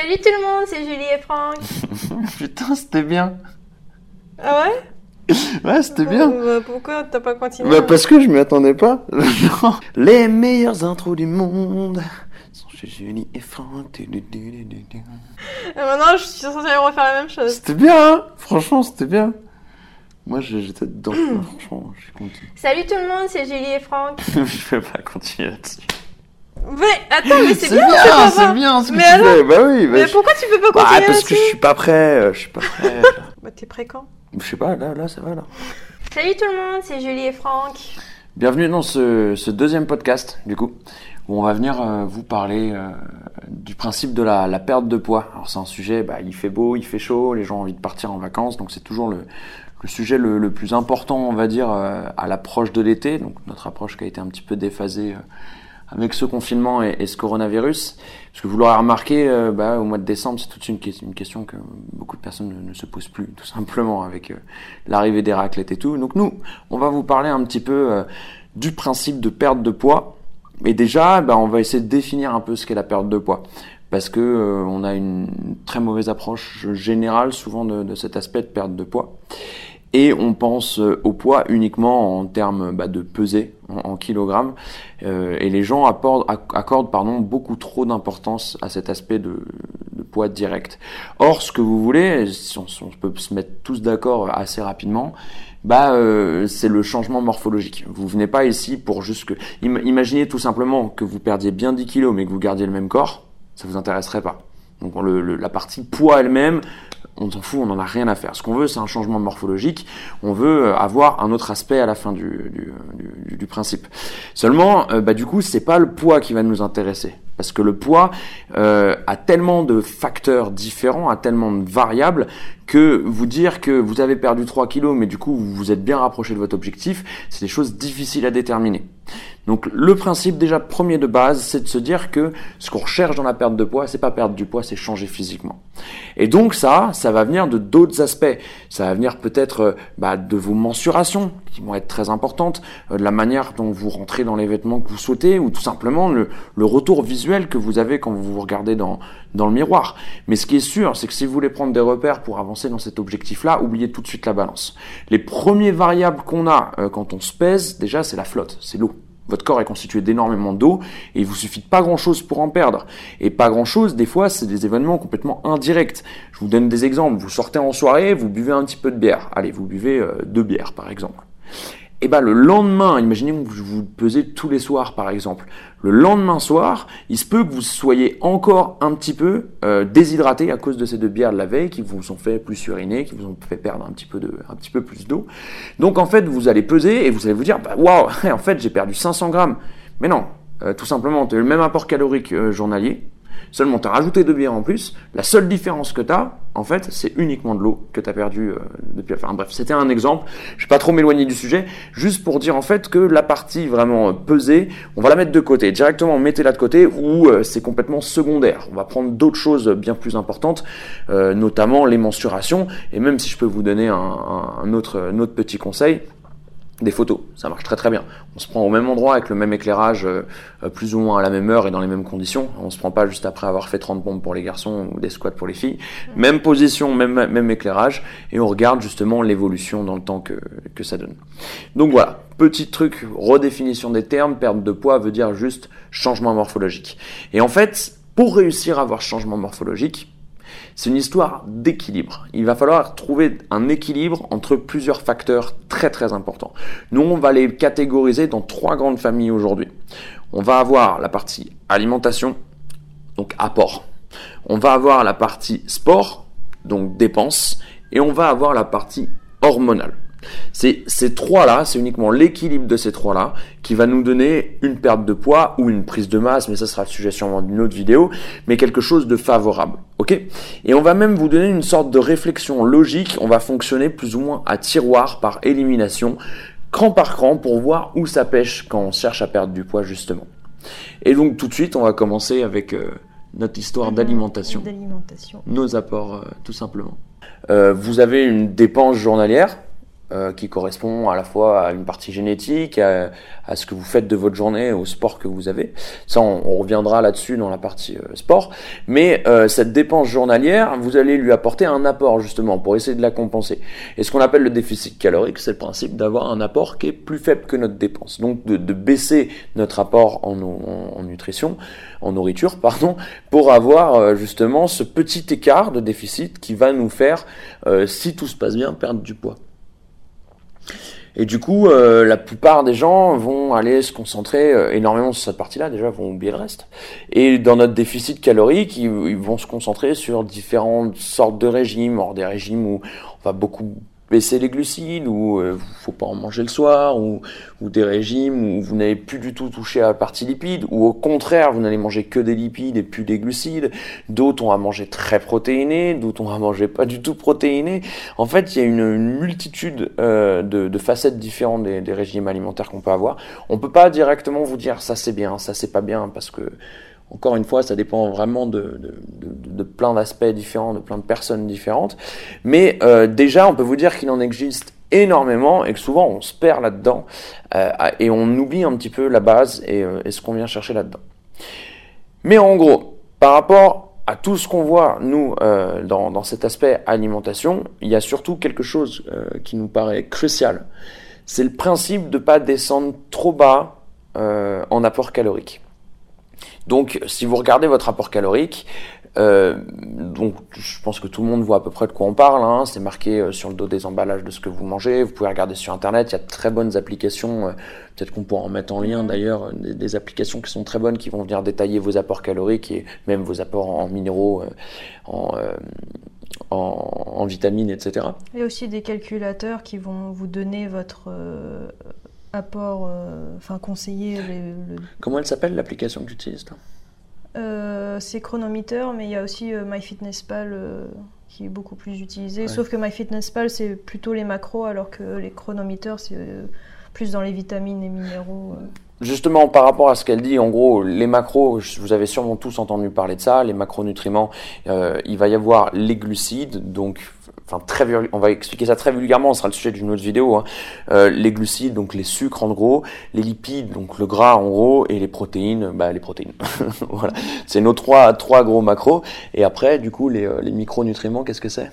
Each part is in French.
Salut tout le monde, c'est Julie et Franck. Putain, c'était bien. Ah ouais? Ouais, c'était bien. Euh, Pourquoi t'as pas continué? Bah parce que je m'y attendais pas. Les meilleures intros du monde sont chez Julie et Franck. Et maintenant, je suis censée refaire la même chose. C'était bien, hein Franchement, c'était bien. Moi, j'étais dedans. Franchement, j'ai continué. Salut tout le monde, c'est Julie et Franck. je vais pas continuer là-dessus. Mais attends, mais c'est C'est bien, bien, c'est bien ce que Mais tu alors fais. Bah oui, bah, Mais je- pourquoi tu peux pas Bah, continuer parce que je suis pas prêt. euh, Je suis pas prêt. Bah t'es prêt quand? Je sais pas, là, là, ça va, là. Salut tout le monde, c'est Julie et Franck. Bienvenue dans ce, ce deuxième podcast, du coup, où on va venir euh, vous parler euh, du principe de la, la perte de poids. Alors c'est un sujet, bah, il fait beau, il fait chaud, les gens ont envie de partir en vacances, donc c'est toujours le, le sujet le, le plus important, on va dire, euh, à l'approche de l'été, donc notre approche qui a été un petit peu déphasée euh, avec ce confinement et, ce coronavirus. Parce que vous l'aurez remarqué, euh, bah, au mois de décembre, c'est toute une, une question que beaucoup de personnes ne, se posent plus, tout simplement, avec euh, l'arrivée des raclettes et tout. Donc nous, on va vous parler un petit peu euh, du principe de perte de poids. Et déjà, bah, on va essayer de définir un peu ce qu'est la perte de poids. Parce que on a une très mauvaise approche générale souvent de cet aspect de perte de poids. Et on pense euh, au poids uniquement en termes bah, de pesée, en, kilogrammes. Euh, et les gens accordent, accordent pardon, beaucoup trop d'importance à cet aspect de, de poids direct. Or, ce que vous voulez, si on, si on peut se mettre tous d'accord assez rapidement, bah, euh, c'est le changement morphologique. Vous venez pas ici pour juste que... im- Imaginez tout simplement que vous perdiez bien 10 kilos mais que vous gardiez le même corps, ça vous intéresserait pas. Donc le- le- la partie poids elle-même, on s'en fout, on n'en a rien à faire. Ce qu'on veut, c'est un changement morphologique. On veut euh, avoir un autre aspect à la fin du, du, principe. Seulement, euh, bah, du coup, c'est pas le poids qui va nous intéresser. Parce que le poids euh, a tellement de facteurs différents, a tellement de variables, que vous dire que vous avez perdu 3 kilos, mais du coup vous vous êtes bien rapproché de votre objectif, c'est des choses difficiles à déterminer. Donc le principe déjà premier de base, c'est de se dire que ce qu'on recherche dans la perte de poids, c'est pas perdre du poids, c'est changer physiquement. Et donc ça, ça va venir de d'autres aspects. Ça va venir peut-être euh, bah, de vos mensurations qui vont être très importantes, euh, de la manière dont vous rentrez dans les vêtements que vous souhaitez, ou tout simplement le, le retour visuel que vous avez quand vous vous regardez dans, dans le miroir. Mais ce qui est sûr, c'est que si vous voulez prendre des repères pour avancer dans cet objectif-là, oubliez tout de suite la balance. Les premiers variables qu'on a euh, quand on se pèse, déjà, c'est la flotte, c'est l'eau. Votre corps est constitué d'énormément d'eau et il vous suffit de pas grand chose pour en perdre. Et pas grand chose, des fois, c'est des événements complètement indirects. Je vous donne des exemples. Vous sortez en soirée, vous buvez un petit peu de bière. Allez, vous buvez euh, deux bières, par exemple. Et ben le lendemain, imaginez que vous vous pesez tous les soirs par exemple. Le lendemain soir, il se peut que vous soyez encore un petit peu euh, déshydraté à cause de ces deux bières de la veille qui vous ont fait plus uriner, qui vous ont fait perdre un petit peu de, un petit peu plus d'eau. Donc en fait, vous allez peser et vous allez vous dire, bah, waouh, en fait j'ai perdu 500 grammes. Mais non, euh, tout simplement, tu as le même apport calorique euh, journalier. Seulement, tu as rajouté deux bières en plus. La seule différence que tu as, en fait, c'est uniquement de l'eau que tu as perdu euh, depuis. Enfin bref, c'était un exemple. Je vais pas trop m'éloigner du sujet, juste pour dire en fait que la partie vraiment euh, pesée, on va la mettre de côté. Directement, mettez-la de côté ou euh, c'est complètement secondaire. On va prendre d'autres choses bien plus importantes, euh, notamment les mensurations. Et même si je peux vous donner un- un autre, un autre petit conseil, des photos, ça marche très très bien. On se prend au même endroit avec le même éclairage, euh, euh, plus ou moins à la même heure et dans les mêmes conditions. On se prend pas juste après avoir fait 30 pompes pour les garçons ou des squats pour les filles. Même position, même, même éclairage, et on regarde justement l'évolution dans le temps que, que ça donne. Donc voilà, petit truc, redéfinition des termes, perte de poids veut dire juste changement morphologique. Et en fait, pour réussir à avoir changement morphologique, c'est une histoire d'équilibre. Il va falloir trouver un équilibre entre plusieurs facteurs très très importants. Nous, on va les catégoriser dans trois grandes familles aujourd'hui. On va avoir la partie alimentation, donc apport. On va avoir la partie sport, donc dépenses. Et on va avoir la partie hormonale. C'est ces trois-là, c'est uniquement l'équilibre de ces trois-là qui va nous donner une perte de poids ou une prise de masse, mais ça sera le sujet sûrement d'une autre vidéo, mais quelque chose de favorable. Ok? Et on va même vous donner une sorte de réflexion logique. On va fonctionner plus ou moins à tiroir par élimination, cran par cran, pour voir où ça pêche quand on cherche à perdre du poids justement. Et donc tout de suite, on va commencer avec euh, notre histoire d'alimentation, D'alimentation. nos apports euh, tout simplement. Euh, vous avez une dépense journalière euh, qui correspond à la fois à une partie génétique, à, à, ce que vous faites de votre journée, au sport que vous avez. Ça, on, on reviendra là-dessus dans la partie euh, sport. Mais euh, cette dépense journalière, vous allez lui apporter un apport justement pour essayer de la compenser. Et ce qu'on appelle le déficit calorique, c'est le principe d'avoir un apport qui est plus faible que notre dépense. Donc de, de baisser notre apport en, en, en, nutrition, en nourriture, pardon, pour avoir euh, justement ce petit écart de déficit qui va nous faire, si tout se passe bien, perdre du poids. Et du coup, euh, la plupart des gens vont aller se concentrer euh, énormément sur cette partie-là, déjà vont oublier le reste. Et dans notre déficit calorique, ils, ils, vont se concentrer sur différentes sortes de régimes, or des régimes où on va beaucoup baisser les glucides ou euh, faut pas en manger le soir ou, ou des régimes où vous n'avez plus du tout touché à la partie lipide ou au contraire vous n'allez manger que des lipides et plus des glucides. D'autres on va manger très protéiné d'autres on va manger pas du tout protéiné en fait il y a une, multitude euh, de, de, facettes différentes des, des régimes alimentaires qu'on peut avoir. On peut pas directement vous dire ça c'est bien ça c'est pas bien parce que encore une fois, ça dépend vraiment de, de, plein d'aspects différents, de plein de personnes différentes. Mais euh, déjà, on peut vous dire qu'il en existe énormément et que souvent on se perd là-dedans euh, et on oublie un petit peu la base et, euh, et ce qu'on vient chercher là-dedans. Mais en gros, par rapport à tout ce qu'on voit, nous, euh, dans, dans, cet aspect alimentation, il y a surtout quelque chose qui nous paraît crucial. C'est le principe de ne pas descendre trop bas en apport calorique. Donc, si vous regardez votre rapport calorique, euh, donc je pense que tout le monde voit à peu près de quoi on parle. Hein, c'est marqué euh, sur le dos des emballages de ce que vous mangez. Vous pouvez regarder sur internet. Il y a de très bonnes applications. Euh, Peut-être qu'on pourra en mettre en lien d'ailleurs des, applications qui sont très bonnes, qui vont venir détailler vos apports caloriques et même vos apports en minéraux, en, en, en, vitamines, etc. Il y a aussi des calculateurs qui vont vous donner votre apport, euh, enfin conseiller. Le, le... Comment elle s'appelle l'application que tu utilises euh, C'est Chronometer, mais il y a aussi euh, MyFitnessPal qui est beaucoup plus utilisé. Ouais. Sauf que MyFitnessPal c'est plutôt les macros, alors que les chronometers c'est plus dans les vitamines et minéraux. Justement, par rapport à ce qu'elle dit, en gros, les macros, vous avez sûrement tous entendu parler de ça, les macronutriments, euh, il va y avoir les glucides, donc, enfin très, on va expliquer ça très vulgairement, ce sera le sujet d'une autre vidéo. Hein. Euh, les glucides, donc les sucres en gros, les lipides, donc le gras en gros, et les protéines, bah les protéines. voilà, c'est nos trois trois gros macros. Et après, du coup, les, euh, micronutriments, qu'est-ce que c'est?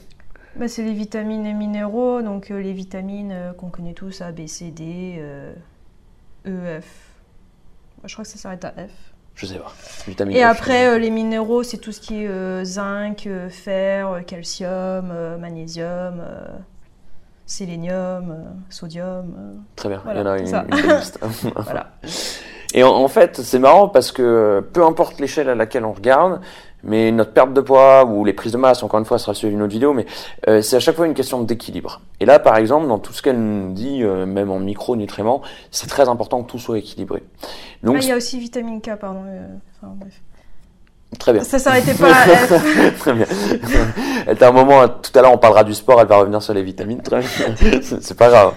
Bah, c'est les vitamines et minéraux, donc les vitamines qu'on connaît tous, A, B, C, D, E, F. Je crois que ça s'arrête à F. Je sais pas. Vitamine et F, après, euh, les minéraux, c'est tout ce qui est euh, zinc, euh, fer, calcium, magnésium, sélénium, sodium. Très bien, voilà, il y en a une, une, une liste. voilà. Et en, en fait, c'est marrant parce que peu importe l'échelle à laquelle on regarde, mais notre perte de poids ou les prises de masse, encore une fois, sera sujet d'une autre vidéo, mais euh, c'est à chaque fois une question d'équilibre. Et là, par exemple, dans tout ce qu'elle nous dit, euh, même en micronutriments, c'est très important que tout soit équilibré. Donc, ah, il y a aussi vitamine K, pardon. Euh, enfin, bref. Très bien. Ça s'arrêtait pas à F. Très bien. Elle un moment, tout à l'heure, on parlera du sport, elle va revenir sur les vitamines. Très bien. C'est pas grave.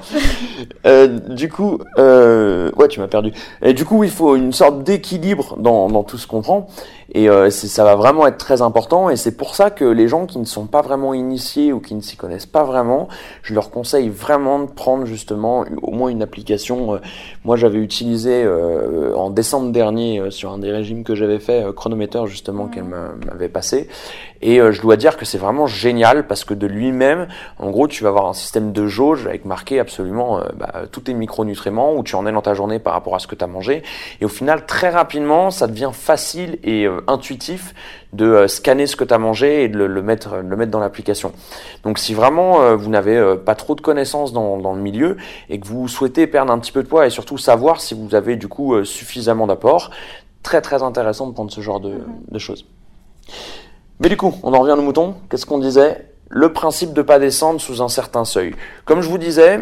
Euh, du coup, euh, ouais, tu m'as perdu. Et du coup, il faut une sorte d'équilibre dans, dans tout ce qu'on prend. Et euh, ça va vraiment être très important. Et c'est pour ça que les gens qui ne sont pas vraiment initiés ou qui ne s'y connaissent pas vraiment, je leur conseille vraiment de prendre justement au moins une application. Moi, j'avais utilisé en décembre dernier sur un des régimes que j'avais fait, chronomètre justement mmh. qu'elle m'avait passé. Et euh, je dois dire que c'est vraiment génial parce que de lui-même, en gros, tu vas avoir un système de jauge avec marqué absolument bah, tous tes micronutriments où tu en es dans ta journée par rapport à ce que tu as mangé. Et au final, très rapidement, ça devient facile et intuitif de euh, scanner ce que tu as mangé et de le, le, mettre, le mettre dans l'application. Donc si vraiment euh, vous n'avez euh, pas trop de connaissances dans, dans, le milieu et que vous souhaitez perdre un petit peu de poids et surtout savoir si vous avez du coup suffisamment d'apport, très très intéressant de prendre ce genre de, de choses. Mais du coup, on en revient aux moutons. Qu'est-ce qu'on disait? Le principe de pas descendre sous un certain seuil. Comme je vous disais,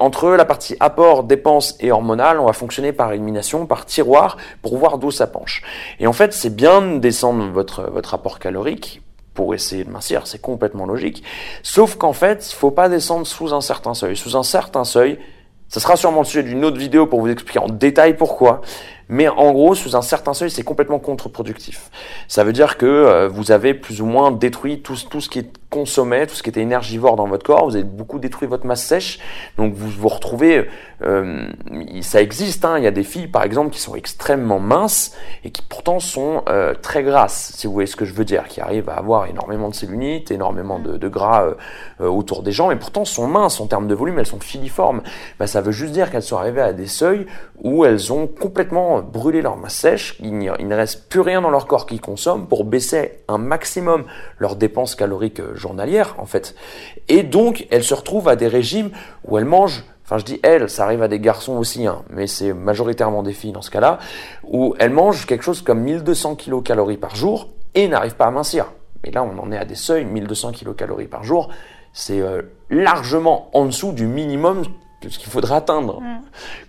entre la partie apport, dépenses et hormonale, on va fonctionner par élimination, par tiroir, pour voir d'où ça penche. Et en fait, c'est bien de descendre votre, votre apport calorique pour essayer de mincir, c'est complètement logique. Sauf qu'en fait, il faut pas descendre sous un certain seuil. Sous un certain seuil, ça sera sûrement le sujet d'une autre vidéo pour vous expliquer en détail pourquoi. Mais en gros, sous un certain seuil, c'est complètement contre-productif. Ça veut dire que euh, vous avez plus ou moins détruit tout, tout ce qui est consommait, tout ce qui était énergivore dans votre corps, vous avez beaucoup détruit votre masse sèche, donc vous vous retrouvez, euh, ça existe, hein, il y a des filles par exemple qui sont extrêmement minces et qui pourtant sont euh, très grasses, si vous voyez ce que je veux dire, qui arrivent à avoir énormément de cellulite, énormément de, gras euh, autour des jambes, et pourtant sont minces en termes de volume, elles sont filiformes. Ben, ça veut juste dire qu'elles sont arrivées à des seuils où elles ont complètement brûlé leur masse sèche, il, il ne reste plus rien dans leur corps qui consomme pour baisser un maximum leurs dépenses caloriques en fait. Et donc elles se retrouvent à des régimes où elles mangent Enfin, je dis elles, ça arrive à des garçons aussi, hein, mais c'est majoritairement des filles dans ce cas-là, où elles mangent quelque chose comme 1200 kilocalories par jour et n'arrivent pas à mincir. Mais là, on en est à des seuils, 1200 kilocalories par jour, c'est euh, largement en dessous du minimum ce qu'il faudrait atteindre. Mm.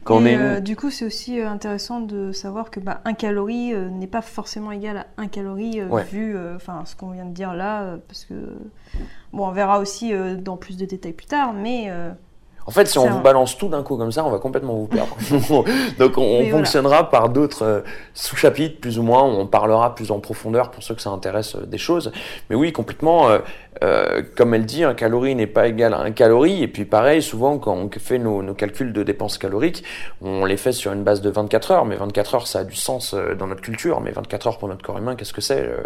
Quand on est... Euh, du coup, c'est aussi euh, intéressant de savoir que bah, un calorie euh, n'est pas forcément égal à un calorie vu enfin ce qu'on vient de dire là, parce que bon, on verra aussi dans plus de détails plus tard, mais en fait, si on vous balance tout d'un coup comme ça, on va complètement vous perdre. Donc, on, fonctionnera par d'autres sous-chapitres, plus ou moins. On parlera plus en profondeur pour ceux que ça intéresse des choses. Mais oui, complètement. Euh, comme elle dit, un calorie n'est pas égal à un calorie. Et puis pareil, souvent quand on fait nos, nos, calculs de dépenses caloriques, on les fait sur une base de 24 heures. Mais 24 heures, ça a du sens euh, dans notre culture. Mais 24 heures pour notre corps humain, qu'est-ce que c'est euh?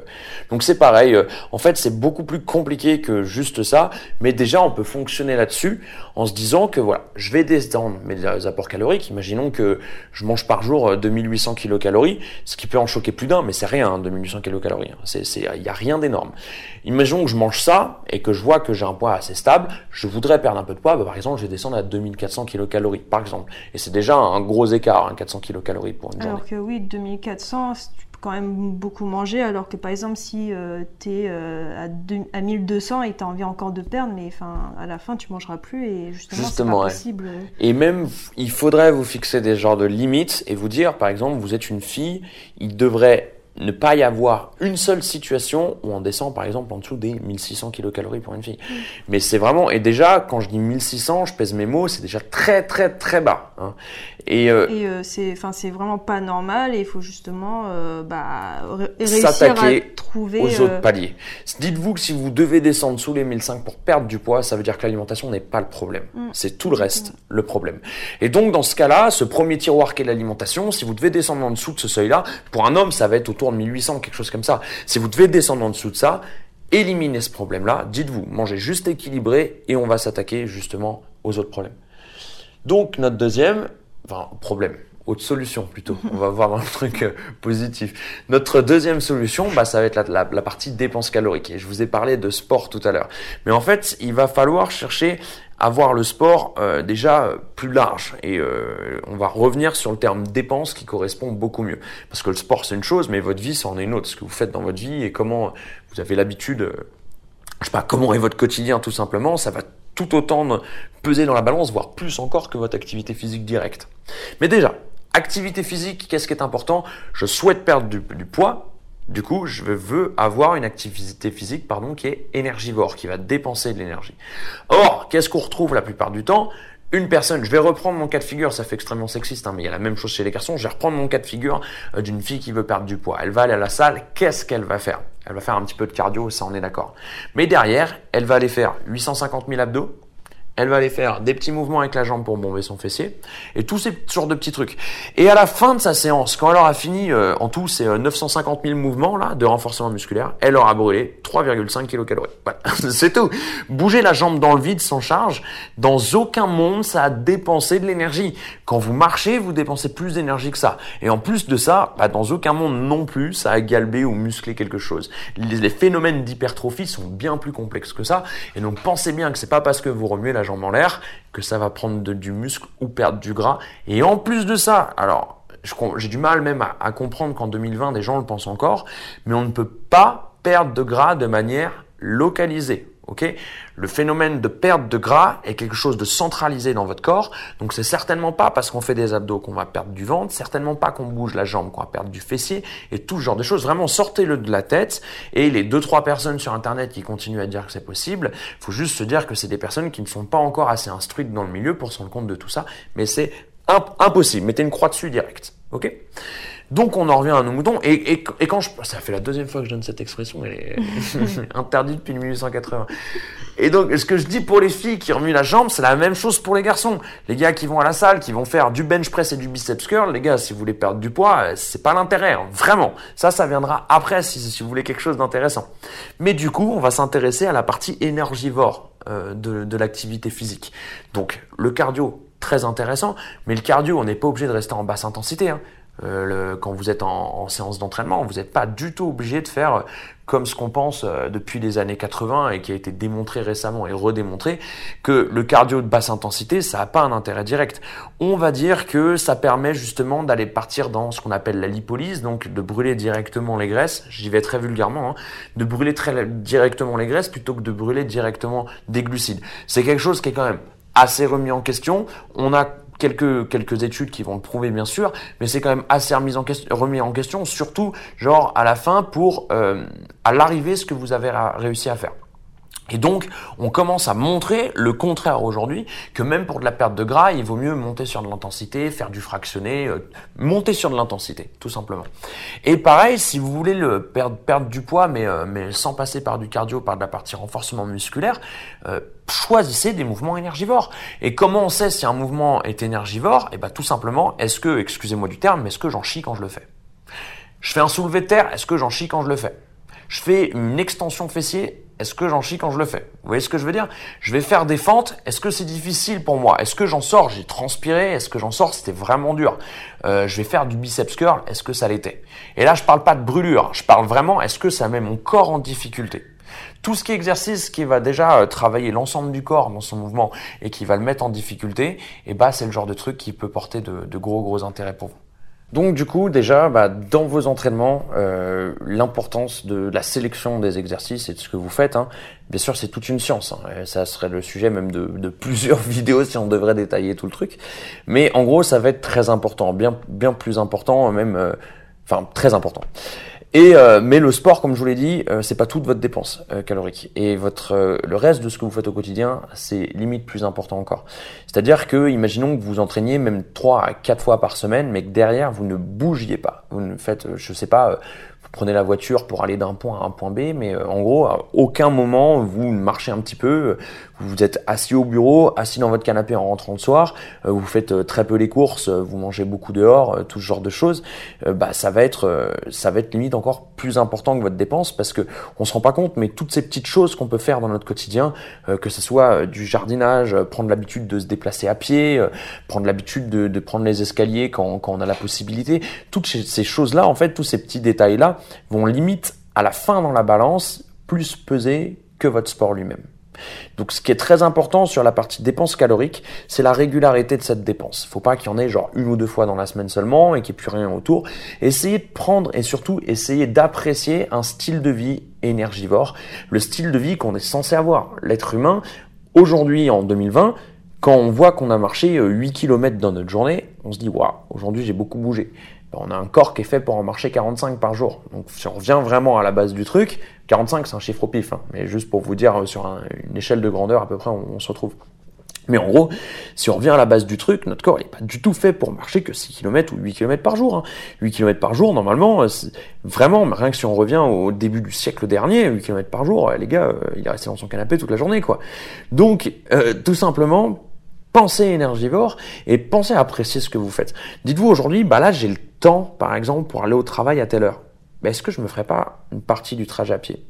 Donc c'est pareil. En fait, c'est beaucoup plus compliqué que juste ça. Mais déjà, on peut fonctionner là-dessus en se disant que voilà, je vais descendre mes apports caloriques. Imaginons que je mange par jour 2800 kilocalories, ce qui peut en choquer plus d'un, mais c'est rien, 2800 kilocalories. C'est, il y a rien d'énorme. Imaginons que je mange ça et que je vois que j'ai un poids assez stable, je voudrais perdre un peu de poids, bah, par exemple, je vais descendre à 2400 kcal par exemple. Et c'est déjà un gros écart, 400 kcal pour une journée. Alors que oui, 2400, tu peux quand même beaucoup manger, alors que par exemple, si euh, tu es euh, à, à, 1200 et tu as envie encore de perdre, mais à la fin, tu mangeras plus et justement, c'est pas possible. Et même, il faudrait vous fixer des genres de limites et vous dire, par exemple, vous êtes une fille, il devrait ne pas y avoir une seule situation où on descend par exemple en dessous des 1600 kilocalories pour une fille. Mm. Mais c'est vraiment, et déjà quand je dis 1600, je pèse mes mots, c'est déjà très très très bas. Hein. Et, euh, euh, c'est, enfin c'est vraiment pas normal et il faut justement euh, bah, réussir à trouver aux autres paliers. Dites-vous que si vous devez descendre sous les 1500 pour perdre du poids, ça veut dire que l'alimentation n'est pas le problème. Mm. C'est tout le reste le problème. Et donc dans ce cas-là, ce premier tiroir qu'est l'alimentation, si vous devez descendre en dessous de ce seuil-là, pour un homme ça va être autour 1800, quelque chose comme ça. Si vous devez descendre en dessous de ça, éliminez ce problème-là, dites-vous, mangez juste équilibré et on va s'attaquer justement aux autres problèmes. Donc notre deuxième, problème, autre solution plutôt. On va voir un truc euh, positif. Notre deuxième solution, bah, ça va être la, partie dépenses caloriques. Et je vous ai parlé de sport tout à l'heure. Mais en fait, il va falloir chercher avoir le sport euh, déjà plus large. Et euh, on va revenir sur le terme dépense qui correspond beaucoup mieux. Parce que le sport c'est une chose, mais votre vie c'en est une autre. Ce que vous faites dans votre vie et comment vous avez l'habitude, euh, je sais pas, comment est votre quotidien tout simplement, ça va tout autant peser dans la balance, voire plus encore que votre activité physique directe. Mais déjà, activité physique, qu'est-ce qui est important? Je souhaite perdre du, poids, du coup, je veux avoir une activité physique pardon, qui est énergivore, qui va dépenser de l'énergie. Or, qu'est-ce qu'on retrouve la plupart du temps? Une personne, je vais reprendre mon cas de figure, ça fait extrêmement sexiste, hein, mais il y a la même chose chez les garçons, je vais reprendre mon cas de figure euh, d'une fille qui veut perdre du poids. Elle va aller à la salle, qu'est-ce qu'elle va faire? Elle va faire un petit peu de cardio, ça on est d'accord. Mais derrière, elle va aller faire 850 000 abdos, elle va aller faire des petits mouvements avec la jambe pour bomber son fessier et tous ces sortes de petits trucs. Et à la fin de sa séance, quand elle aura fini euh, en tout c'est 950 000 mouvements là de renforcement musculaire, elle aura brûlé 3,5 kcal. Voilà, c'est tout. Bouger la jambe dans le vide sans charge, dans aucun monde ça a dépensé de l'énergie. Quand vous marchez, vous dépensez plus d'énergie que ça. Et en plus de ça, bah, dans aucun monde non plus ça a galbé ou musclé quelque chose. Les, phénomènes d'hypertrophie sont bien plus complexes que ça. Et donc pensez bien que c'est pas parce que vous remuez la en l'air, que ça va prendre du muscle ou perdre du gras. Et en plus de ça, alors j'ai du mal même à comprendre qu'en 2020 des gens le pensent encore, mais on ne peut pas perdre de gras de manière localisée le phénomène de perte de gras est quelque chose de centralisé dans votre corps. Donc c'est certainement pas parce qu'on fait des abdos qu'on va perdre du ventre, certainement pas qu'on bouge la jambe qu'on va perdre du fessier et tout ce genre de choses. Vraiment sortez-le de la tête et les deux trois personnes sur internet qui continuent à dire que c'est possible, faut juste se dire que c'est des personnes qui ne sont pas encore assez instruites dans le milieu pour se rendre compte de tout ça, mais c'est impossible. Mettez une croix dessus direct. Ok donc on en revient à nos moutons. Et, et, et, quand je, ça fait la deuxième fois que je donne cette expression, elle est interdite depuis 1880. Et donc ce que je dis pour les filles qui remuent la jambe, c'est la même chose pour les garçons. Les gars qui vont à la salle, qui vont faire du bench press et du biceps curl, les gars, si vous voulez perdre du poids, c'est pas l'intérêt, hein. vraiment. Ça, ça viendra après si, si vous voulez quelque chose d'intéressant. Mais du coup, on va s'intéresser à la partie énergivore euh, de, de l'activité physique. Donc le cardio, très intéressant, mais le cardio, on n'est pas obligé de rester en basse intensité. Hein. Euh, quand vous êtes en, séance d'entraînement, vous n'êtes pas du tout obligé de faire euh, comme ce qu'on pense euh, depuis les années 80 et qui a été démontré récemment et redémontré, que le cardio de basse intensité, ça n'a pas un intérêt direct. On va dire que ça permet justement d'aller partir dans ce qu'on appelle la lipolyse, donc de brûler directement les graisses, j'y vais très vulgairement, hein, de brûler directement les graisses plutôt que de brûler directement des glucides. C'est quelque chose qui est quand même assez remis en question. On a quelques, quelques études qui vont le prouver bien sûr, mais c'est quand même assez remis en, question, surtout genre à la fin pour euh, à l'arrivée ce que vous avez réussi à faire. Et donc, on commence à montrer le contraire aujourd'hui, que même pour de la perte de gras, il vaut mieux monter sur de l'intensité, faire du fractionné, euh, monter sur de l'intensité, tout simplement. Et pareil, si vous voulez le perdre, du poids, mais, euh, mais sans passer par du cardio, par de la partie renforcement musculaire, euh, choisissez des mouvements énergivores. Et comment on sait si un mouvement est énergivore? Eh ben, tout simplement, est-ce que, excusez-moi du terme, mais est-ce que j'en chie quand je le fais? Je fais un soulevé de terre, est-ce que j'en chie quand je le fais? Je fais une extension fessier, est-ce que j'en chie quand je le fais? Vous voyez ce que je veux dire? Je vais faire des fentes, est-ce que c'est difficile pour moi? Est-ce que j'en sors? J'ai transpiré, est-ce que j'en sors? C'était vraiment dur. Euh, je vais faire du biceps curl, est-ce que ça l'était? Et là, je parle pas de brûlure, je parle vraiment, est-ce que ça met mon corps en difficulté? Tout ce qui est exercice qui va déjà euh, travailler l'ensemble du corps dans son mouvement et qui va le mettre en difficulté, et eh bah c'est le genre de truc qui peut porter de gros gros intérêts pour vous. Donc du coup, déjà, bah, dans vos entraînements, euh, l'importance de la sélection des exercices et de ce que vous faites, hein, bien sûr, c'est toute une science. Hein, ça serait le sujet même de, plusieurs vidéos si on devrait détailler tout le truc. Mais en gros, ça va être très important, bien, bien plus important, même, euh, enfin très important. Et euh, mais le sport, comme je vous l'ai dit, euh, c'est pas toute votre dépense euh, calorique. Et votre le reste de ce que vous faites au quotidien, c'est limite plus important encore. C'est-à-dire que, imaginons que vous entraîniez même trois à quatre fois par semaine, mais que derrière vous ne bougiez pas. Vous ne faites, je sais pas, prenez la voiture pour aller d'un point à un point B, mais euh, en gros, à aucun moment vous marchez un petit peu, vous êtes assis au bureau, assis dans votre canapé en rentrant le soir, euh, vous faites euh, très peu les courses, vous mangez beaucoup dehors, tout ce genre de choses, bah ça va être ça va être limite encore plus important que votre dépense parce que on se rend pas compte, mais toutes ces petites choses qu'on peut faire dans notre quotidien, que ce soit du jardinage, prendre l'habitude de se déplacer à pied, prendre l'habitude de, de, prendre les escaliers quand, quand on a la possibilité, toutes ces choses là, en fait, tous ces petits détails là vont limite à la fin dans la balance plus peser que votre sport lui-même. Donc ce qui est très important sur la partie dépense calorique, c'est la régularité de cette dépense. Faut pas qu'il y en ait genre une ou deux fois dans la semaine seulement et qu'il n'y ait plus rien autour. Essayez de prendre et surtout essayez d'apprécier un style de vie énergivore, le style de vie qu'on est censé avoir. L'être humain, aujourd'hui en 2020, quand on voit qu'on a marché 8 km dans notre journée, on se dit waouh, aujourd'hui j'ai beaucoup bougé on a un corps qui est fait pour en marcher 45 par jour. Donc si on revient vraiment à la base du truc, 45 c'est un chiffre au pif, hein. mais juste pour vous dire euh, sur une échelle de grandeur à peu près on, se retrouve. Mais en gros, si on revient à la base du truc, notre corps n'est pas du tout fait pour marcher que 6 km ou 8 km par jour. 8 hein. km par jour, normalement, euh, vraiment, rien que si on revient au début du siècle dernier, 8 km par jour, euh, les gars, il est resté dans son canapé toute la journée, quoi. Donc, tout simplement, pensez énergivore et pensez à apprécier ce que vous faites. Dites-vous aujourd'hui, bah là, j'ai le temps, par exemple, pour aller au travail à telle heure. Mais est-ce que je me ferais pas une partie du trajet à pied?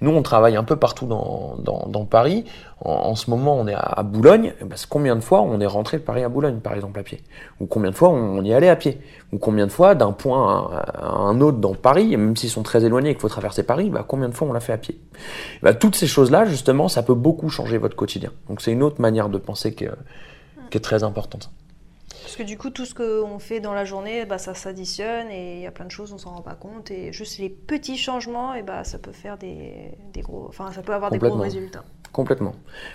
Nous, on travaille un peu partout dans, dans, Paris. En, ce moment, on est à, Boulogne. Bah, combien de fois on est rentré de Paris à Boulogne, par exemple, à pied? Ou combien de fois on, y allait à pied? Ou combien de fois, d'un point à, un autre dans Paris, même s'ils sont très éloignés et qu'il faut traverser Paris, bah, combien de fois on l'a fait à pied? Bah, Toutes ces choses-là, justement, ça peut beaucoup changer votre quotidien. Donc c'est une autre manière de penser qui est très importante. Parce que du coup, tout ce qu'on fait dans la journée, bah, ça s'additionne et il y a plein de choses, on s'en rend pas compte. Et juste les petits changements, et bah, ça peut faire des, gros, enfin, ça peut avoir des gros résultats. Complètement.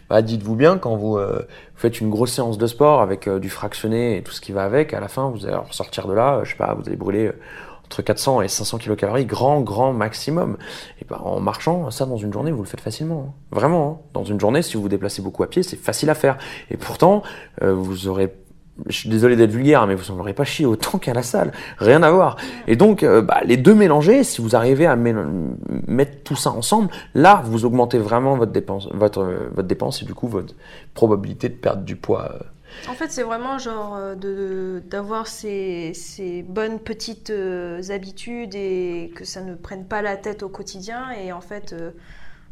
Bah, dites-vous bien, quand vous, euh, faites une grosse séance de sport avec euh, du fractionné et tout ce qui va avec, à la fin, vous allez ressortir de là, je sais pas, vous allez brûler euh, entre 400 et 500 kilocalories, grand, grand maximum. Et bah, en marchant, ça dans une journée, vous le faites facilement. Hein. Vraiment. Hein. Dans une journée, si vous vous déplacez beaucoup à pied, c'est facile à faire. Et pourtant, vous aurez je suis désolé d'être vulgaire, mais vous ne pas chier autant qu'à la salle. Rien à voir. Et donc, euh, bah, les deux mélangés, si vous arrivez à mettre tout ça ensemble, là, vous augmentez vraiment votre dépense, votre, euh, dépense et du coup, votre probabilité de perdre du poids. Euh. En fait, c'est vraiment genre d'avoir ces, ces, bonnes petites habitudes et que ça ne prenne pas la tête au quotidien. Et en fait,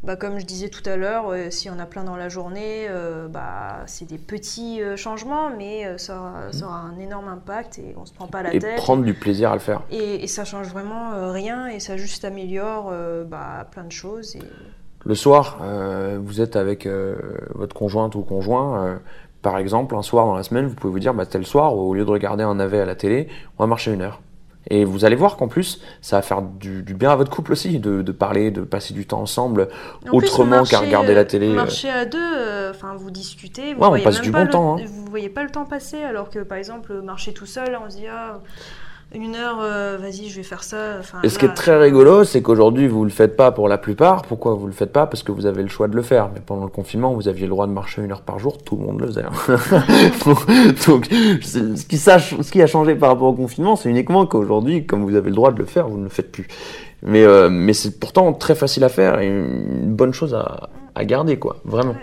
bah, comme je disais tout à l'heure, euh, si on a plein dans la journée, euh, bah, c'est des petits euh, changements, mais ça, ça, aura un énorme impact et on se prend pas la tête. Et prendre du plaisir à le faire. Et, et ça change vraiment rien et ça juste améliore bah, plein de choses. Et... Le soir, vous êtes avec votre conjointe ou conjoint. par exemple, un soir dans la semaine, vous pouvez vous dire, bah, tel soir, au lieu de regarder un navet à la télé, on va marcher une heure. Et vous allez voir qu'en plus, ça va faire du, bien à votre couple aussi, de, de, parler, de passer du temps ensemble, autrement qu'à regarder la télé. Marcher à deux, euh, enfin vous discutez, vous ouais, voyez on passe du bon temps. Hein. Vous voyez pas le temps passer, alors que par exemple, marcher tout seul, on se dit ah, une heure, euh, vas-y, je vais faire ça. et ce qui est très rigolo, c'est qu'aujourd'hui, vous le faites pas pour la plupart. Pourquoi vous le faites pas? Parce que vous avez le choix de le faire. Mais pendant le confinement, vous aviez le droit de marcher une heure par jour, tout le monde le faisait. Hein. Donc, ce qui, ce qui a changé par rapport au confinement, c'est uniquement qu'aujourd'hui, comme vous avez le droit de le faire, vous ne le faites plus. Mais, euh, mais c'est pourtant très facile à faire et une bonne chose à, à garder, quoi, vraiment.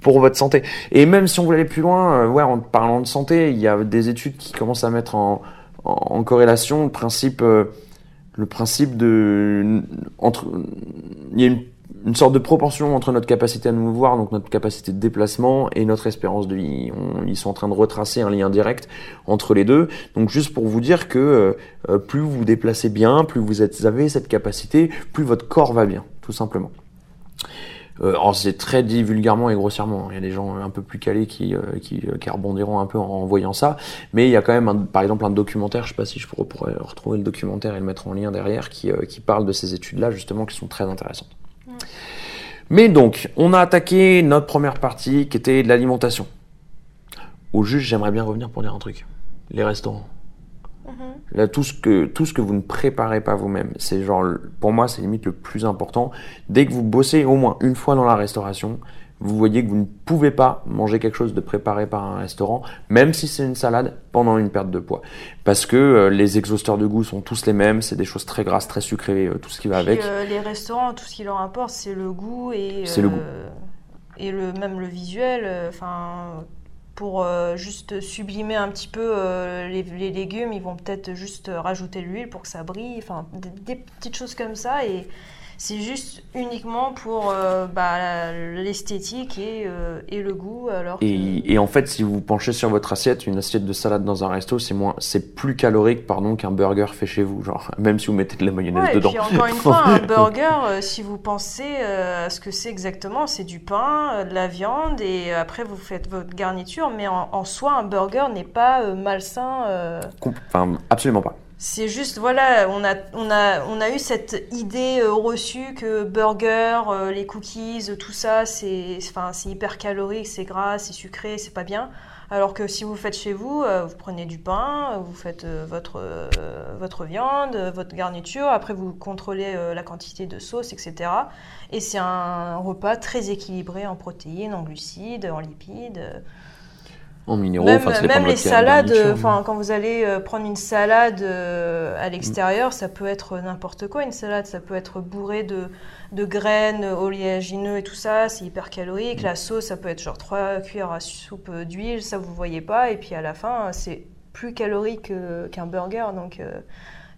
Pour votre santé. Et même si on voulait aller plus loin, euh, ouais, en parlant de santé, il y a des études qui commencent à mettre en, en, corrélation le principe, euh, le principe de entre, il y a une, sorte de proportion entre notre capacité à nous mouvoir, donc notre capacité de déplacement et notre espérance de vie. ils sont en train de retracer un lien direct entre les deux. Donc juste pour vous dire que euh, plus vous vous déplacez bien, plus vous avez cette capacité, plus votre corps va bien, tout simplement. Euh, c'est très dit vulgairement et grossièrement. Il y a des gens un peu plus calés qui, euh, qui, euh, qui, rebondiront un peu en, voyant ça. Mais il y a quand même, par exemple, un documentaire, je sais pas si je pourrais, retrouver le documentaire et le mettre en lien derrière, qui, euh, qui parle de ces études-là, justement, qui sont très intéressantes. Mais donc, on a attaqué notre première partie, qui était de l'alimentation. Au juge, j'aimerais bien revenir pour dire un truc. Les restaurants. Mhm. Là, tout ce que tout ce que vous ne préparez pas vous-même, c'est genre pour moi c'est limite le plus important. Dès que vous bossez au moins une fois dans la restauration, vous voyez que vous ne pouvez pas manger quelque chose de préparé par un restaurant, même si c'est une salade, pendant une perte de poids. Parce que euh, les exhausteurs de goût sont tous les mêmes, c'est des choses très grasses, très sucrées, euh, tout ce qui va avec. Euh, les restaurants, tout ce qui leur importe, c'est le goût et, le goût. et le, même le visuel. Enfin pour euh, juste sublimer un petit peu euh, les, légumes, ils vont peut-être juste rajouter l'huile pour que ça brille, enfin des, petites choses comme ça et c'est juste uniquement pour euh, bah, l'esthétique et, euh, et, le goût. Alors et, et, en fait, si vous penchez sur votre assiette, une assiette de salade dans un resto, c'est moins, c'est plus calorique, pardon, qu'un burger fait chez vous, genre même si vous mettez de la mayonnaise dedans. Et puis encore une fois, un burger, euh, si vous pensez à ce que c'est exactement, c'est du pain, de la viande, et après vous faites votre garniture, mais en, en soi, un burger n'est pas malsain. Enfin, absolument pas. C'est juste, voilà, on a, on, a, eu cette idée euh, reçue que burger, euh, les cookies, tout ça, c'est hyper calorique, c'est gras, c'est sucré, c'est pas bien. Alors que si vous faites chez vous, euh, vous prenez du pain, vous faites votre, votre viande, votre garniture, après vous contrôlez la quantité de sauce, etc. Et c'est un repas très équilibré en protéines, en glucides, en lipides en minéraux. Même, même les salades, enfin quand vous allez euh, prendre une salade euh, à l'extérieur, ça peut être n'importe quoi. Une salade, ça peut être bourré de, de graines, oléagineux et tout ça, c'est hyper calorique. Mm. La sauce, ça peut être genre 3 cuillères à soupe d'huile, ça vous voyez pas. Et puis à la fin, c'est plus calorique qu'un burger, donc euh,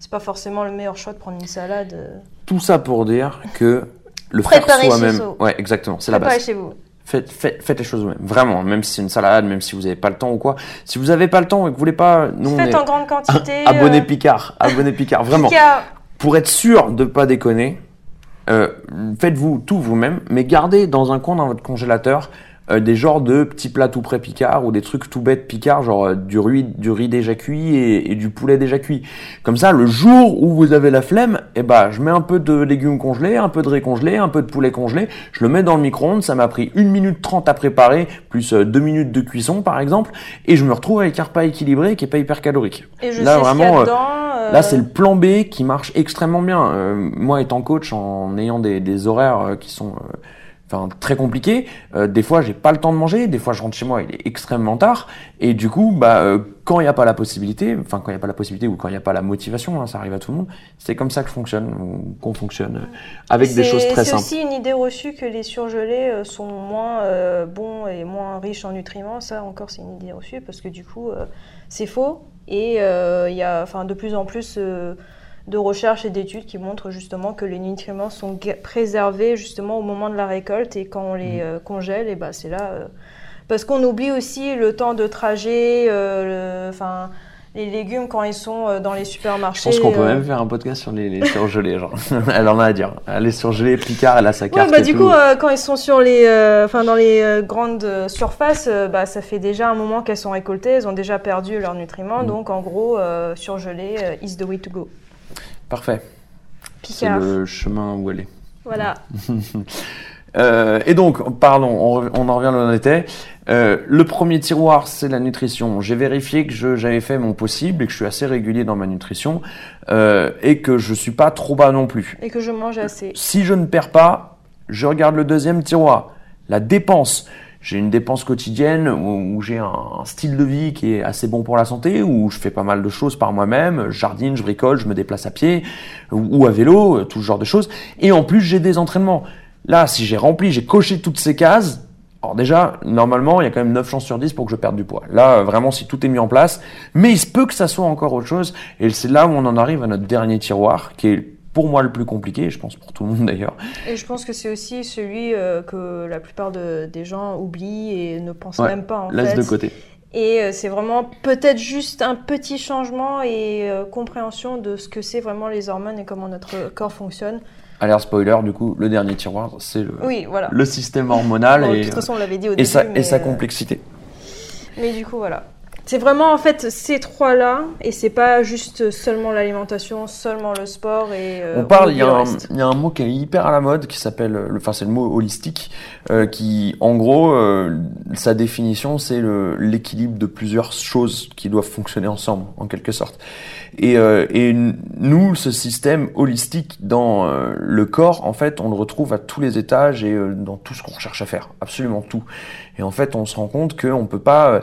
c'est pas forcément le meilleur choix de prendre une salade. Tout ça pour dire que le faire soi-même, ouais, exactement, c'est la base. chez vous. Faites, faites, faites, les choses vous-même. Vraiment, même si c'est une salade, même si vous n'avez pas le temps ou quoi. Si vous n'avez pas le temps et que vous voulez pas, nous faites en grande quantité. abonnez euh... Picard, abonnez Picard, vraiment. Pour être sûr de pas déconner, euh, faites-vous tout vous-même, mais gardez dans un coin dans votre congélateur euh, des genres de petits plats tout prêts Picard ou des trucs tout bêtes Picard, genre euh, du riz, du riz déjà cuit et, du poulet déjà cuit. Comme ça, le jour où vous avez la flemme, eh ben, je mets un peu de légumes congelés, un peu de riz congelé, un peu de poulet congelé, je le mets dans le micro-ondes, ça m'a pris 1 minute 30 à préparer, plus 2 euh, minutes de cuisson par exemple, et je me retrouve avec un repas équilibré qui est pas hyper calorique. Et je là, sais vraiment, dedans, là c'est le plan B qui marche extrêmement bien. moi étant coach, en ayant des, des horaires qui sont enfin très compliqué. Euh, des fois, j'ai pas le temps de manger. Des fois, je rentre chez moi, il est extrêmement tard. Et du coup, bah, euh, quand il n'y a pas la possibilité, enfin quand il n'y a pas la possibilité ou quand il n'y a pas la motivation, hein, ça arrive à tout le monde. C'est comme ça que fonctionne, ou qu'on fonctionne euh, avec des choses très simples. C'est aussi une idée reçue que les surgelés sont moins bons et moins riches en nutriments. Ça, encore, c'est une idée reçue parce que du coup, c'est faux. Et il y a, enfin, de plus en plus de recherches et d'études qui montrent justement que les nutriments sont préservés justement au moment de la récolte et quand on les mm. euh, congèle, et bah c'est là. Euh, parce qu'on oublie aussi le temps de trajet, euh, enfin les légumes quand ils sont dans les supermarchés. Je pense qu'on peut même faire un podcast sur les, surgelés, genre. elle en a à dire. Les surgelés, Picard, elle a sa carte. Ouais, bah, du coup, quand ils sont sur les, enfin dans les grandes surfaces, bah, ça fait déjà un moment qu'elles sont récoltées, elles ont déjà perdu leurs nutriments. Mm. Donc, en gros, surgelé is the way to go. Parfait. C'est le chemin où aller. Voilà. Euh, et donc, pardon, on, en revient là où on était. Euh, le premier tiroir, c'est la nutrition. J'ai vérifié que j'avais fait mon possible et que je suis assez régulier dans ma nutrition euh, et que je suis pas trop bas non plus. Et que je mange assez. Si je ne perds pas, je regarde le deuxième tiroir. La dépense j'ai une dépense quotidienne où, j'ai un, style de vie qui est assez bon pour la santé, où je fais pas mal de choses par moi-même, jardine, je bricole, je me déplace à pied ou, à vélo, tout ce genre de choses. Et en plus, j'ai des entraînements. Là, si j'ai rempli, j'ai coché toutes ces cases, alors déjà, normalement, il y a quand même 9 chances sur 10 pour que je perde du poids. Là, vraiment, si tout est mis en place, mais il se peut que ça soit encore autre chose. Et c'est là où on en arrive à notre dernier tiroir, qui est pour moi le plus compliqué, je pense pour tout le monde d'ailleurs. Et je pense que c'est aussi celui euh, que la plupart des gens oublient et ne pensent même pas en laisse de côté. Et euh, c'est vraiment peut-être juste un petit changement et euh, compréhension de ce que c'est vraiment les hormones et comment notre corps fonctionne. Alors spoiler, du coup, le dernier tiroir, c'est le, le système hormonal et, de toute façon, on l'avait dit au et, sa, et sa complexité. Mais du coup, voilà. C'est vraiment en fait ces trois-là, et c'est pas juste seulement l'alimentation, seulement le sport et. Euh, on parle, il y, a un mot qui est hyper à la mode qui s'appelle, enfin c'est le mot holistique, euh, qui en gros, euh, sa définition c'est l'équilibre de plusieurs choses qui doivent fonctionner ensemble en quelque sorte. Et, et nous, ce système holistique dans le corps, en fait, on le retrouve à tous les étages et dans tout ce qu'on cherche à faire, absolument tout. Et en fait, on se rend compte qu'on peut pas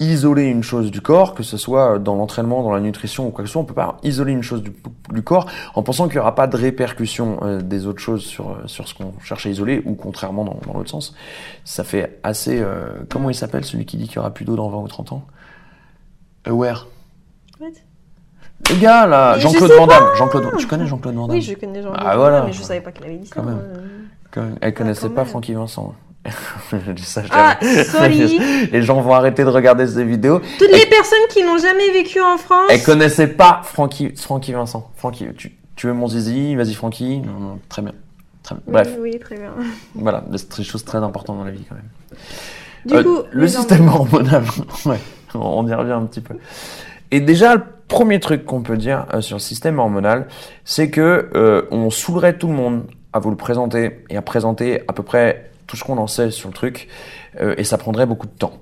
isoler une chose du corps, que ce soit dans l'entraînement, dans la nutrition ou quoi que ce soit, on peut pas isoler une chose du, corps en pensant qu'il n'y aura pas de répercussion euh, des autres choses sur, euh, sur ce qu'on cherche à isoler ou contrairement dans, l'autre sens. Ça fait assez... Euh, comment il s'appelle celui qui dit qu'il y aura plus d'eau dans 20 ou 30 ans? Aware. What? Le gars là, Jean-Claude Van Damme. Jean-Claude, tu connais Jean-Claude Van Damme? Oui, je connais Jean-Claude ah, voilà. mais je savais pas qu'il avait dit ça. Quand même. Elle connaissait pas Francky Vincent. je dis ça, ah, sorry. Les gens vont arrêter de regarder ces vidéos. Toutes les personnes qui n'ont jamais vécu en France. Elles connaissaient pas Francky, Francky Vincent. Francky, tu, tu veux mon zizi Vas-y, Francky. Non, non, très bien. Très bien. Bref. Oui, très bien. Voilà, c'est des choses très importantes dans la vie quand même. Du euh, coup, le système hormonal. ouais, on y revient un petit peu. Et déjà, le premier truc qu'on peut dire euh, sur le système hormonal, c'est que euh, on saoulerait tout le monde à vous le présenter et à présenter à peu près tout ce qu'on en sait sur le truc, euh, et ça prendrait beaucoup de temps.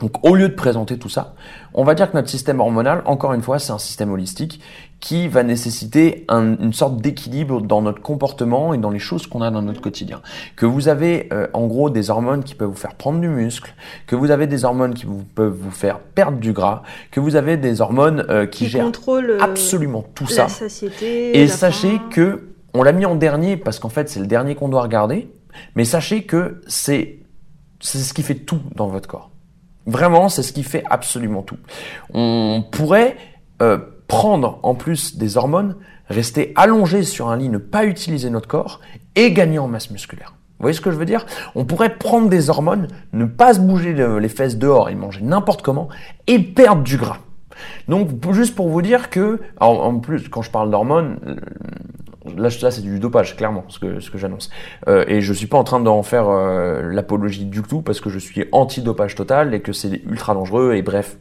Donc au lieu de présenter tout ça, on va dire que notre système hormonal, encore une fois, c'est un système holistique qui va nécessiter une sorte d'équilibre dans notre comportement et dans les choses qu'on a dans notre quotidien. Que vous avez euh, en gros des hormones qui peuvent vous faire prendre du muscle, que vous avez des hormones qui vous, peuvent vous faire perdre du gras, que vous avez des hormones euh, qui, gèrent absolument tout la ça. Satiété, et sachez que on l'a mis en dernier parce qu'en fait c'est le dernier qu'on doit regarder mais sachez que c'est ce qui fait tout dans votre corps. Vraiment, c'est ce qui fait absolument tout. On pourrait euh, prendre en plus des hormones, rester allongé sur un lit, ne pas utiliser notre corps et gagner en masse musculaire. Vous voyez ce que je veux dire? On pourrait prendre des hormones, ne pas se bouger les fesses dehors et manger n'importe comment et perdre du gras. Donc juste pour vous dire que, en plus quand je parle d'hormones, là, c'est du dopage, clairement, ce que, ce que j'annonce. Euh, et je suis pas en train d'en faire euh, l'apologie du tout parce que je suis anti-dopage total et que c'est ultra dangereux et bref.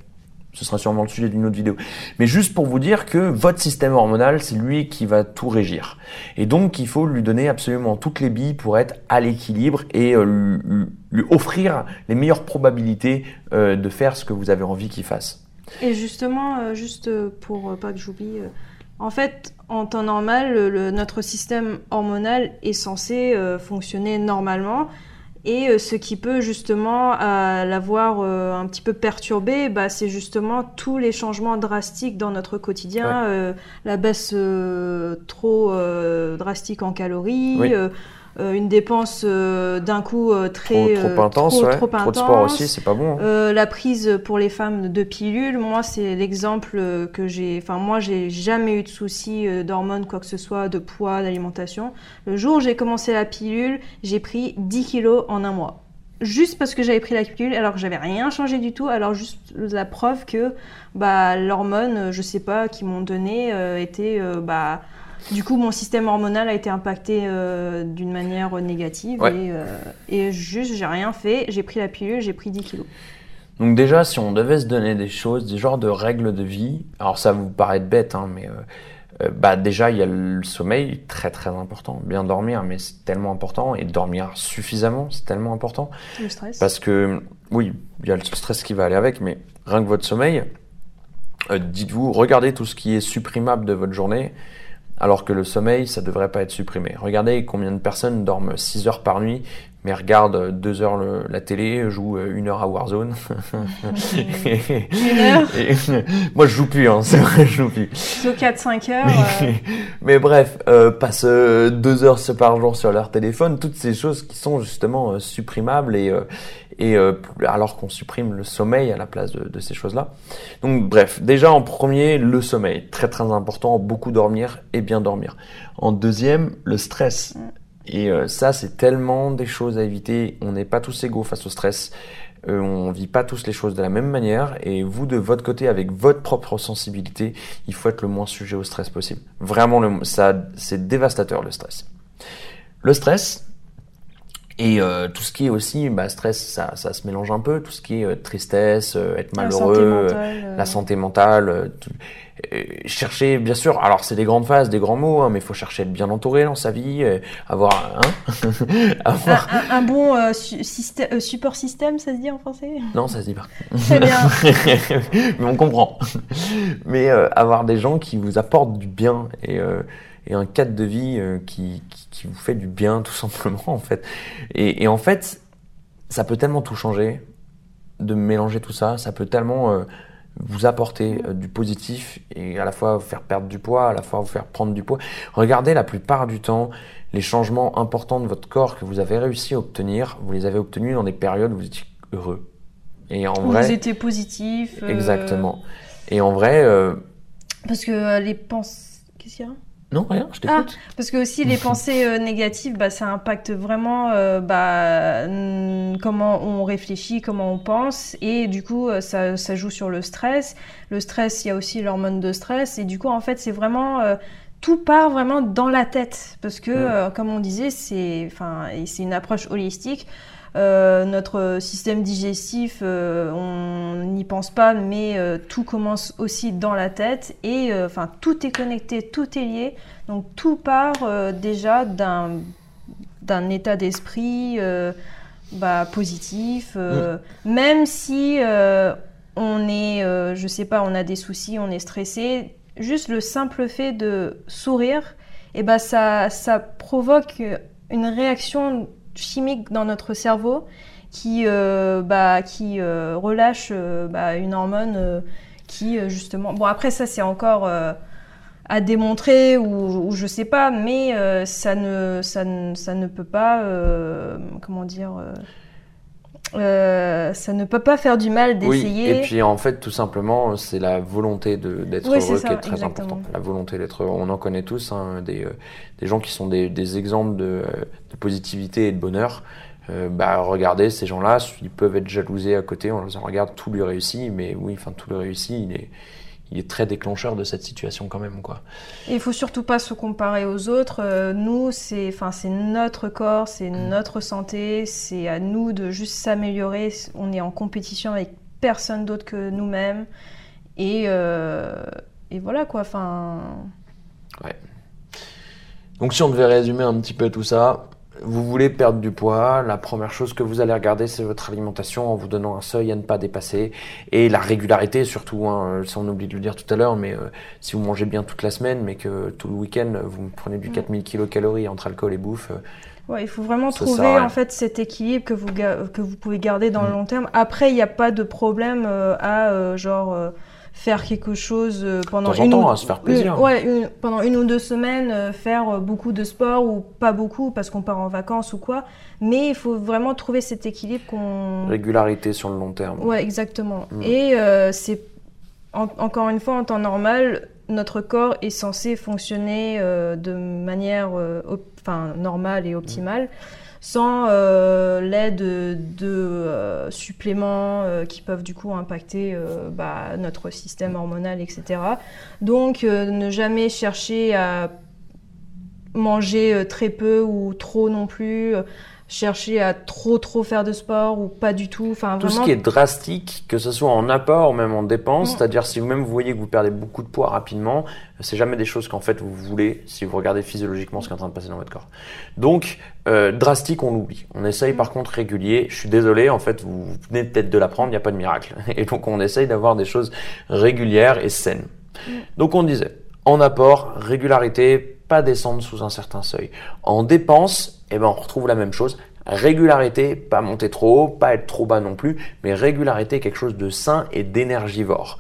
Ce sera sûrement le sujet d'une autre vidéo. Mais juste pour vous dire que votre système hormonal, c'est lui qui va tout régir. Et donc, il faut lui donner absolument toutes les billes pour être à l'équilibre et euh, lui, offrir les meilleures probabilités de faire ce que vous avez envie qu'il fasse. Et justement, juste pour pas que j'oublie, En fait, en temps normal, le, notre système hormonal est censé fonctionner normalement. Et ce qui peut justement l'avoir un petit peu perturbé, bah, c'est justement tous les changements drastiques dans notre quotidien, la baisse trop drastique en calories, euh, une dépense euh, d'un coup euh, très trop, intense, trop, trop, de sport aussi, c'est pas bon. Hein. la prise pour les femmes de pilules, moi c'est l'exemple que j'ai. Enfin moi j'ai jamais eu de soucis d'hormones quoi que ce soit, de poids, d'alimentation. Le jour où j'ai commencé la pilule, j'ai pris 10 kilos en un mois juste parce que j'avais pris la pilule alors que j'avais rien changé du tout alors juste la preuve que bah l'hormone je sais pas qui m'ont donné était bah du coup, mon système hormonal a été impacté euh, d'une manière négative et, euh, et, juste, j'ai rien fait. J'ai pris la pilule, j'ai pris 10 kilos. Donc déjà, si on devait se donner des choses, des genres de règles de vie, alors ça vous paraît bête, hein, mais euh, bah déjà, il y a le sommeil, très très important. Bien dormir, mais c'est tellement important. Et dormir suffisamment, c'est tellement important. Le stress. Parce que, oui, il y a le stress qui va aller avec, mais rien que votre sommeil, dites-vous, regardez tout ce qui est supprimable de votre journée alors que le sommeil, ça devrait pas être supprimé. Regardez combien de personnes dorment 6 heures par nuit, mais regardent 2 heures la télé, jouent 1 euh, heure à Warzone. Une heure? Moi, je joue plus, hein, c'est vrai, je joue plus. Plutôt 4-5 heures. Mais, euh. bref, euh, passe 2 heures par jour sur leur téléphone, toutes ces choses qui sont justement supprimables et, et euh, alors qu'on supprime le sommeil à la place de, ces choses-là. Donc bref, déjà en premier, le sommeil, très très important, beaucoup dormir et bien dormir. En deuxième, le stress. Et euh, ça, c'est tellement des choses à éviter. On n'est pas tous égaux face au stress. Euh, on vit pas tous les choses de la même manière. Et vous, de votre côté, avec votre propre sensibilité, il faut être le moins sujet au stress possible. Vraiment, le, ça, c'est dévastateur le stress. Le stress, et euh, tout ce qui est aussi bah, stress, ça, ça se mélange un peu. Tout ce qui est euh, tristesse, euh, être malheureux, la santé mentale. chercher, bien sûr, alors c'est des grandes phases, des grands mots, hein, mais il faut chercher à être bien entouré dans sa vie, avoir, hein, avoir... Un, bon support système, ça se dit en français? Non, ça se dit pas. Très bien. mais on comprend. mais avoir des gens qui vous apportent du bien et et un cadre de vie euh, qui, qui, vous fait du bien tout simplement en fait. Et, et, en fait, ça peut tellement tout changer de mélanger tout ça, ça peut tellement euh, vous apporter euh, du positif et à la fois vous faire perdre du poids, à la fois vous faire prendre du poids. Regardez la plupart du temps les changements importants de votre corps que vous avez réussi à obtenir, vous les avez obtenus dans des périodes où vous étiez heureux. Et en vrai, vous étiez positif. Exactement. Et en vrai, parce que les pensées, qu'est-ce qu'il y a? Non, rien, je t'écoute. Ah, parce que aussi les pensées euh, négatives, bah, ça impacte vraiment euh, bah, comment on réfléchit, comment on pense, et du coup euh, ça, ça, joue sur le stress. Le stress, il y a aussi l'hormone de stress, et du coup en fait c'est vraiment tout part vraiment dans la tête, parce que comme on disait, c'est enfin c'est une approche holistique. Euh, notre système digestif, euh, on n'y pense pas, mais euh, tout commence aussi dans la tête et enfin tout est connecté, tout est lié. Donc tout part déjà d'un d'un état d'esprit bah, positif, même si on est, je sais pas, on a des soucis, on est stressé, juste le simple fait de sourire, et eh ben ça, ça provoque une réaction chimique dans notre cerveau qui, euh, bah, qui euh, relâche euh, bah, une hormone qui justement... Bon après ça c'est encore à démontrer ou, ou, je sais pas, mais ça, ne, ça, ne, ça ne peut pas... comment dire ça ne peut pas faire du mal d'essayer. Oui, et puis en fait, tout simplement, c'est la volonté d'être heureux qui est très importante. La volonté d'être heureux. On en connaît tous, hein, des, des gens qui sont des, des exemples de, de, positivité et de bonheur. Euh, bah, regardez, ces gens-là, ils peuvent être jalousés à côté, on les regarde, tout lui réussit, mais oui, enfin, tout lui réussit, il est, il est très déclencheur de cette situation quand même, quoi. Et il faut surtout pas se comparer aux autres. Euh, nous, c'est, enfin, c'est notre corps, c'est mm. notre santé, c'est à nous de juste s'améliorer. On est en compétition avec personne d'autre que nous-mêmes. Et, euh, et voilà, quoi, enfin... Ouais. Donc si on devait résumer un petit peu tout ça, vous voulez perdre du poids, la première chose que vous allez regarder, c'est votre alimentation en vous donnant un seuil à ne pas dépasser et la régularité surtout. Hein, ça, on oublie de le dire tout à l'heure, mais euh, si vous mangez bien toute la semaine, mais que tout le week-end vous prenez du 4000 kcal entre alcool et bouffe. Euh, ouais, il faut vraiment trouver en fait cet équilibre que vous que vous pouvez garder dans le mm. long terme. Après, il n'y a pas de problème euh, à genre faire quelque chose euh, pendant une ou, se faire plaisir. ouais, pendant une ou deux semaines, euh, faire euh, beaucoup de sport ou pas beaucoup parce qu'on part en vacances ou quoi. Mais il faut vraiment trouver cet équilibre qu'on. Régularité sur le long terme. Ouais, exactement. Mm. Et c'est encore une fois en temps normal, notre corps est censé fonctionner de manière enfin normale et optimale sans euh, l'aide de, euh, suppléments euh, qui peuvent du coup impacter bah, notre système hormonal, etc. Donc ne jamais chercher à manger très peu ou trop non plus chercher à trop trop faire de sport ou pas du tout. Enfin, tout ce qui est drastique, que ce soit en apport ou même en dépense, mm. c'est-à-dire si vous-même vous voyez que vous perdez beaucoup de poids rapidement, c'est jamais des choses qu'en fait vous voulez si vous regardez physiologiquement ce qui est en train de passer dans votre corps. Donc euh, drastique, on l'oublie. On essaye par contre régulier. Je suis désolé, en fait vous venez peut-être de l'apprendre, il n'y a pas de miracle. Et donc on essaye d'avoir des choses régulières et saines. Mm. Donc on disait en apport, régularité, pas descendre sous un certain seuil. En dépense, eh ben, on retrouve la même chose. Régularité, pas monter trop haut, pas être trop bas non plus, mais régularité, quelque chose de sain et d'énergivore.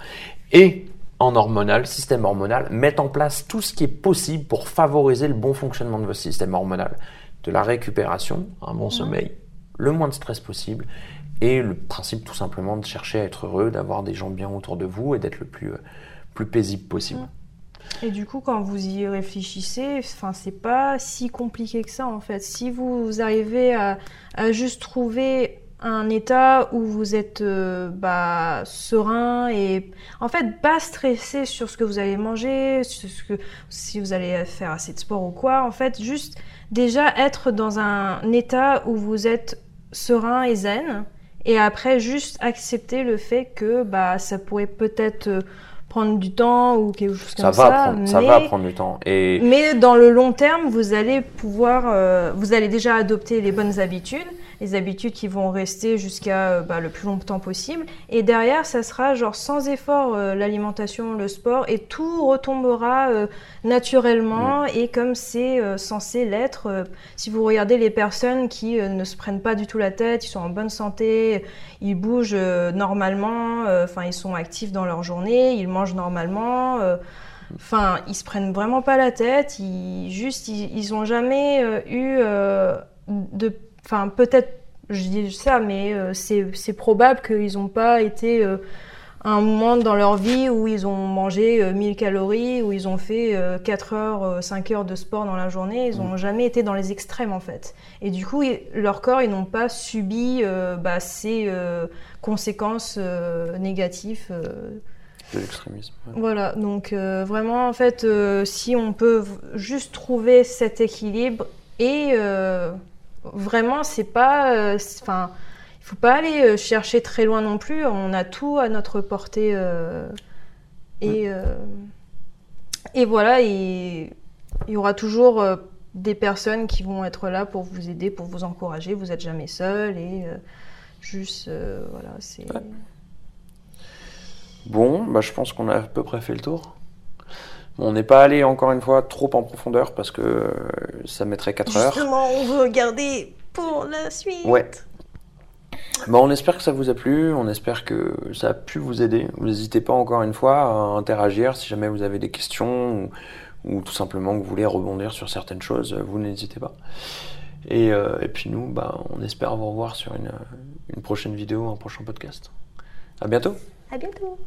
Et en hormonal, système hormonal, mettre en place tout ce qui est possible pour favoriser le bon fonctionnement de votre système hormonal. De la récupération, un bon sommeil, le moins de stress possible, et le principe tout simplement de chercher à être heureux, d'avoir des gens bien autour de vous et d'être le plus, euh, plus paisible possible. Et du coup, quand vous y réfléchissez, enfin, c'est pas si compliqué que ça en fait. Si vous arrivez à, juste trouver un état où vous êtes euh, bah, serein et en fait pas stressé sur ce que vous allez manger, sur ce que, si vous allez faire assez de sport ou quoi. En fait, juste déjà être dans un état où vous êtes serein et zen et après juste accepter le fait que bah, ça pourrait peut-être euh, prendre du temps ou quelque chose comme ça. Prendre, ça va prendre du temps. Et... Mais dans le long terme, vous allez pouvoir, euh, vous allez déjà adopter les bonnes habitudes les habitudes qui vont rester jusqu'à euh, bah, le plus longtemps possible. Et derrière, ça sera genre sans effort euh, l'alimentation, le sport, et tout retombera euh, naturellement et comme c'est censé l'être. si vous regardez les personnes qui ne se prennent pas du tout la tête, ils sont en bonne santé, ils bougent normalement, enfin ils sont actifs dans leur journée, ils mangent normalement. Enfin, ils se prennent vraiment pas la tête. Ils juste, ils, ils ont jamais eu de Enfin, peut-être, je dis ça, mais euh, c'est probable qu'ils n'ont pas été euh, un moment dans leur vie où ils ont mangé 1000 euh, calories, où ils ont fait 4 heures, 5 heures de sport dans la journée. Ils n'ont mm. jamais été dans les extrêmes, en fait. Et du coup, leur corps, ils n'ont pas subi bah, ces conséquences négatives. de l'extrémisme. Voilà, donc vraiment, en fait, si on peut juste trouver cet équilibre et vraiment, c'est pas. Euh, enfin, il faut pas aller euh, chercher très loin non plus. On a tout à notre portée. Euh, et, et voilà, il y aura toujours des personnes qui vont être là pour vous aider, pour vous encourager. Vous n'êtes jamais seul et juste, voilà, c'est. Bon, bah, je pense qu'on a à peu près fait le tour. On n'est pas allé encore une fois trop en profondeur parce que euh, ça mettrait 4 heures. Justement, on veut regarder pour la suite. Ouais. Bon, on espère que ça vous a plu, on espère que ça a pu vous aider. Vous n'hésitez pas encore une fois à interagir si jamais vous avez des questions ou, tout simplement que vous voulez rebondir sur certaines choses, vous n'hésitez pas. Et, euh, puis nous, bah, on espère vous revoir sur une, une prochaine vidéo, un prochain podcast. À bientôt. À bientôt.